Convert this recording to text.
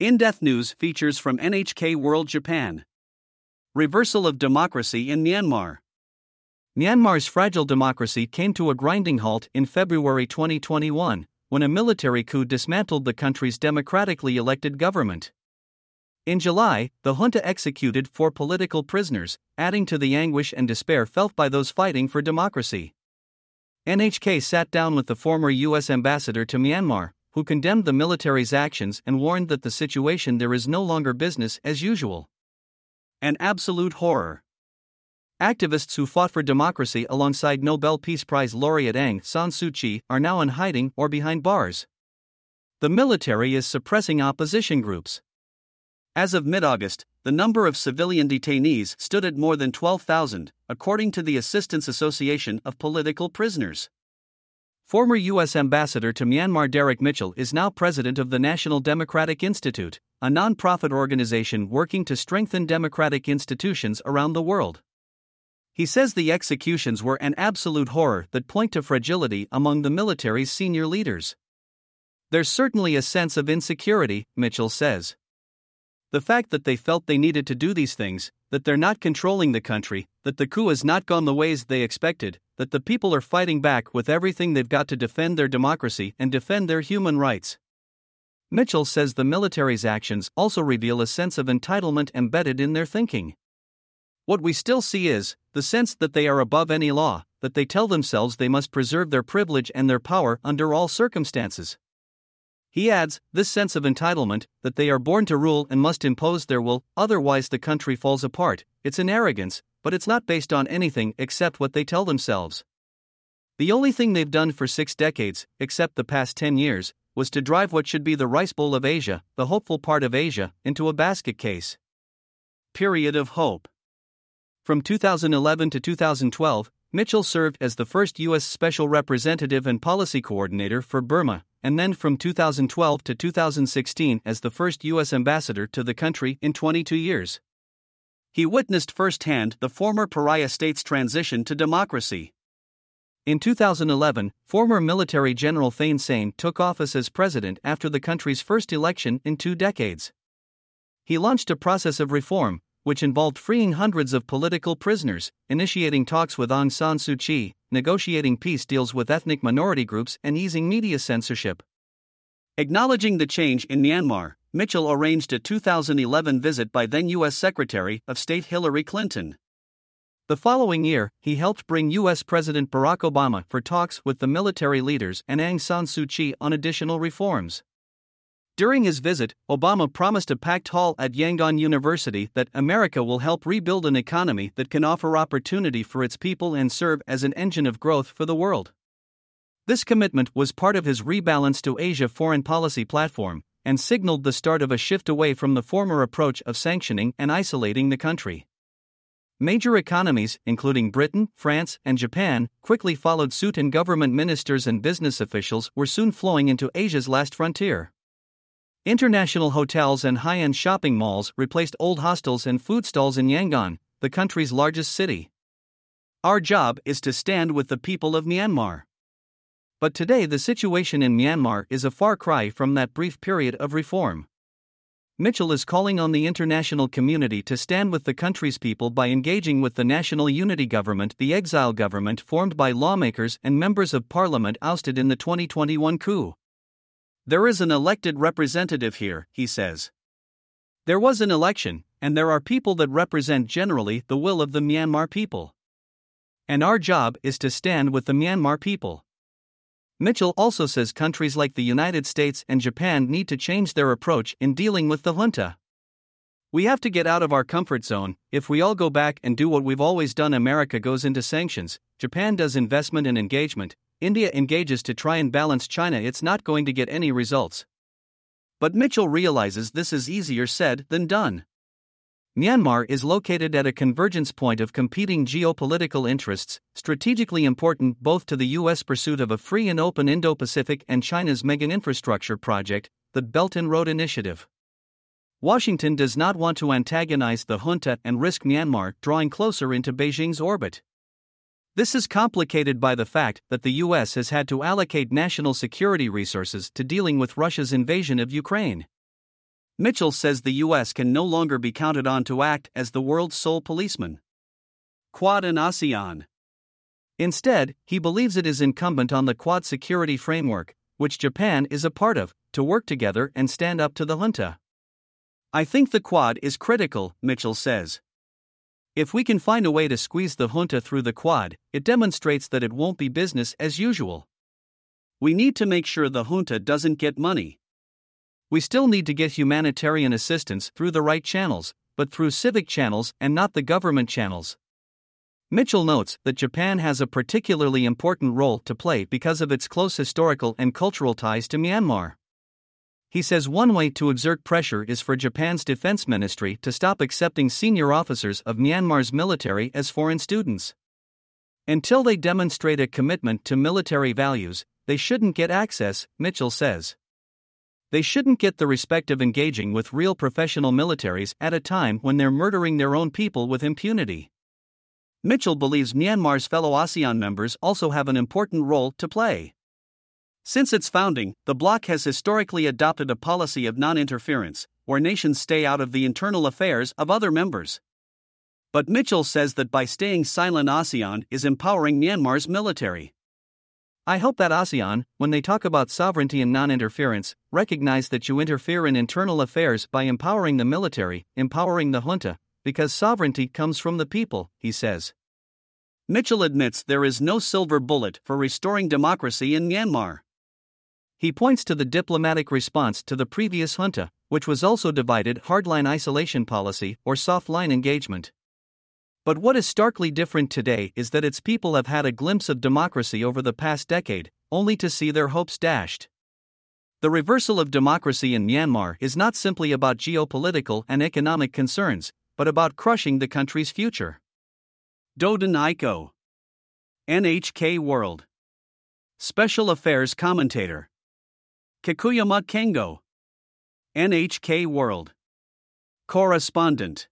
In Depth News features from NHK World Japan. Reversal of democracy in Myanmar. Myanmar's fragile democracy came to a grinding halt in February 2021 when a military coup dismantled the country's democratically elected government. In July, the junta executed four political prisoners, adding to the anguish and despair felt by those fighting for democracy. NHK sat down with the former U.S. ambassador to Myanmar, who condemned the military's actions and warned that the situation there is no longer business as usual. An absolute horror. Activists who fought for democracy alongside Nobel Peace Prize laureate Aung San Suu Kyi are now in hiding or behind bars. The military is suppressing opposition groups. As of mid August, the number of civilian detainees stood at more than 12,000, according to the Assistance Association of Political Prisoners. Former U.S. Ambassador to Myanmar Derek Mitchell is now president of the National Democratic Institute, a non-profit organization working to strengthen democratic institutions around the world. He says the executions were an absolute horror that point to fragility among the military's senior leaders. There's certainly a sense of insecurity, Mitchell says. The fact that they felt they needed to do these things, that they're not controlling the country, that the coup has not gone the ways they expected, that the people are fighting back with everything they've got to defend their democracy and defend their human rights. Mitchell says the military's actions also reveal a sense of entitlement embedded in their thinking. What we still see is the sense that they are above any law, that they tell themselves they must preserve their privilege and their power under all circumstances. He adds, this sense of entitlement, that they are born to rule and must impose their will, otherwise the country falls apart, it's an arrogance, but it's not based on anything except what they tell themselves. The only thing they've done for six decades, except the past ten years, was to drive what should be the rice bowl of Asia, the hopeful part of Asia, into a basket case. Period of hope. From 2011 to 2012, Mitchell served as the first U.S. Special Representative and Policy Coordinator for Burma, and then from 2012 to 2016 as the first U.S. Ambassador to the country in 22 years. He witnessed firsthand the former pariah state's transition to democracy. In 2011, former military General Thein Sein took office as president after the country's first election in two decades. He launched a process of reform, which involved freeing hundreds of political prisoners, initiating talks with Aung San Suu Kyi, negotiating peace deals with ethnic minority groups, and easing media censorship. Acknowledging the change in Myanmar, Mitchell arranged a 2011 visit by then U.S. Secretary of State Hillary Clinton. The following year, he helped bring U.S. President Barack Obama for talks with the military leaders and Aung San Suu Kyi on additional reforms. During his visit, Obama promised a packed hall at Yangon University that America will help rebuild an economy that can offer opportunity for its people and serve as an engine of growth for the world. This commitment was part of his Rebalance to Asia foreign policy platform and signaled the start of a shift away from the former approach of sanctioning and isolating the country. Major economies, including Britain, France, and Japan, quickly followed suit, and government ministers and business officials were soon flowing into Asia's last frontier. International hotels and high end shopping malls replaced old hostels and food stalls in Yangon, the country's largest city. Our job is to stand with the people of Myanmar. But today, the situation in Myanmar is a far cry from that brief period of reform. Mitchell is calling on the international community to stand with the country's people by engaging with the National Unity Government, the exile government formed by lawmakers and members of parliament ousted in the 2021 coup. There is an elected representative here, he says. There was an election, and there are people that represent generally the will of the Myanmar people. And our job is to stand with the Myanmar people. Mitchell also says countries like the United States and Japan need to change their approach in dealing with the junta. We have to get out of our comfort zone. If we all go back and do what we've always done, America goes into sanctions, Japan does investment and engagement, India engages to try and balance China, it's not going to get any results. But Mitchell realizes this is easier said than done. Myanmar is located at a convergence point of competing geopolitical interests, strategically important both to the U.S. pursuit of a free and open Indo Pacific and China's mega infrastructure project, the Belt and Road Initiative. Washington does not want to antagonize the junta and risk Myanmar drawing closer into Beijing's orbit. This is complicated by the fact that the US has had to allocate national security resources to dealing with Russia's invasion of Ukraine. Mitchell says the US can no longer be counted on to act as the world's sole policeman. Quad and ASEAN. Instead, he believes it is incumbent on the Quad security framework, which Japan is a part of, to work together and stand up to the junta. I think the Quad is critical, Mitchell says. If we can find a way to squeeze the junta through the Quad, it demonstrates that it won't be business as usual. We need to make sure the junta doesn't get money. We still need to get humanitarian assistance through the right channels, but through civic channels and not the government channels. Mitchell notes that Japan has a particularly important role to play because of its close historical and cultural ties to Myanmar. He says one way to exert pressure is for Japan's defense ministry to stop accepting senior officers of Myanmar's military as foreign students. Until they demonstrate a commitment to military values, they shouldn't get access, Mitchell says. They shouldn't get the respect of engaging with real professional militaries at a time when they're murdering their own people with impunity. Mitchell believes Myanmar's fellow ASEAN members also have an important role to play. Since its founding, the bloc has historically adopted a policy of non interference, where nations stay out of the internal affairs of other members. But Mitchell says that by staying silent, ASEAN is empowering Myanmar's military. I hope that ASEAN, when they talk about sovereignty and non interference, recognize that you interfere in internal affairs by empowering the military, empowering the junta, because sovereignty comes from the people, he says. Mitchell admits there is no silver bullet for restoring democracy in Myanmar. He points to the diplomatic response to the previous junta, which was also divided hardline isolation policy or softline engagement. But what is starkly different today is that its people have had a glimpse of democracy over the past decade, only to see their hopes dashed. The reversal of democracy in Myanmar is not simply about geopolitical and economic concerns, but about crushing the country's future. Dodon Iko. NHK World. Special Affairs Commentator. Kikuyama Kengo. NHK World. Correspondent.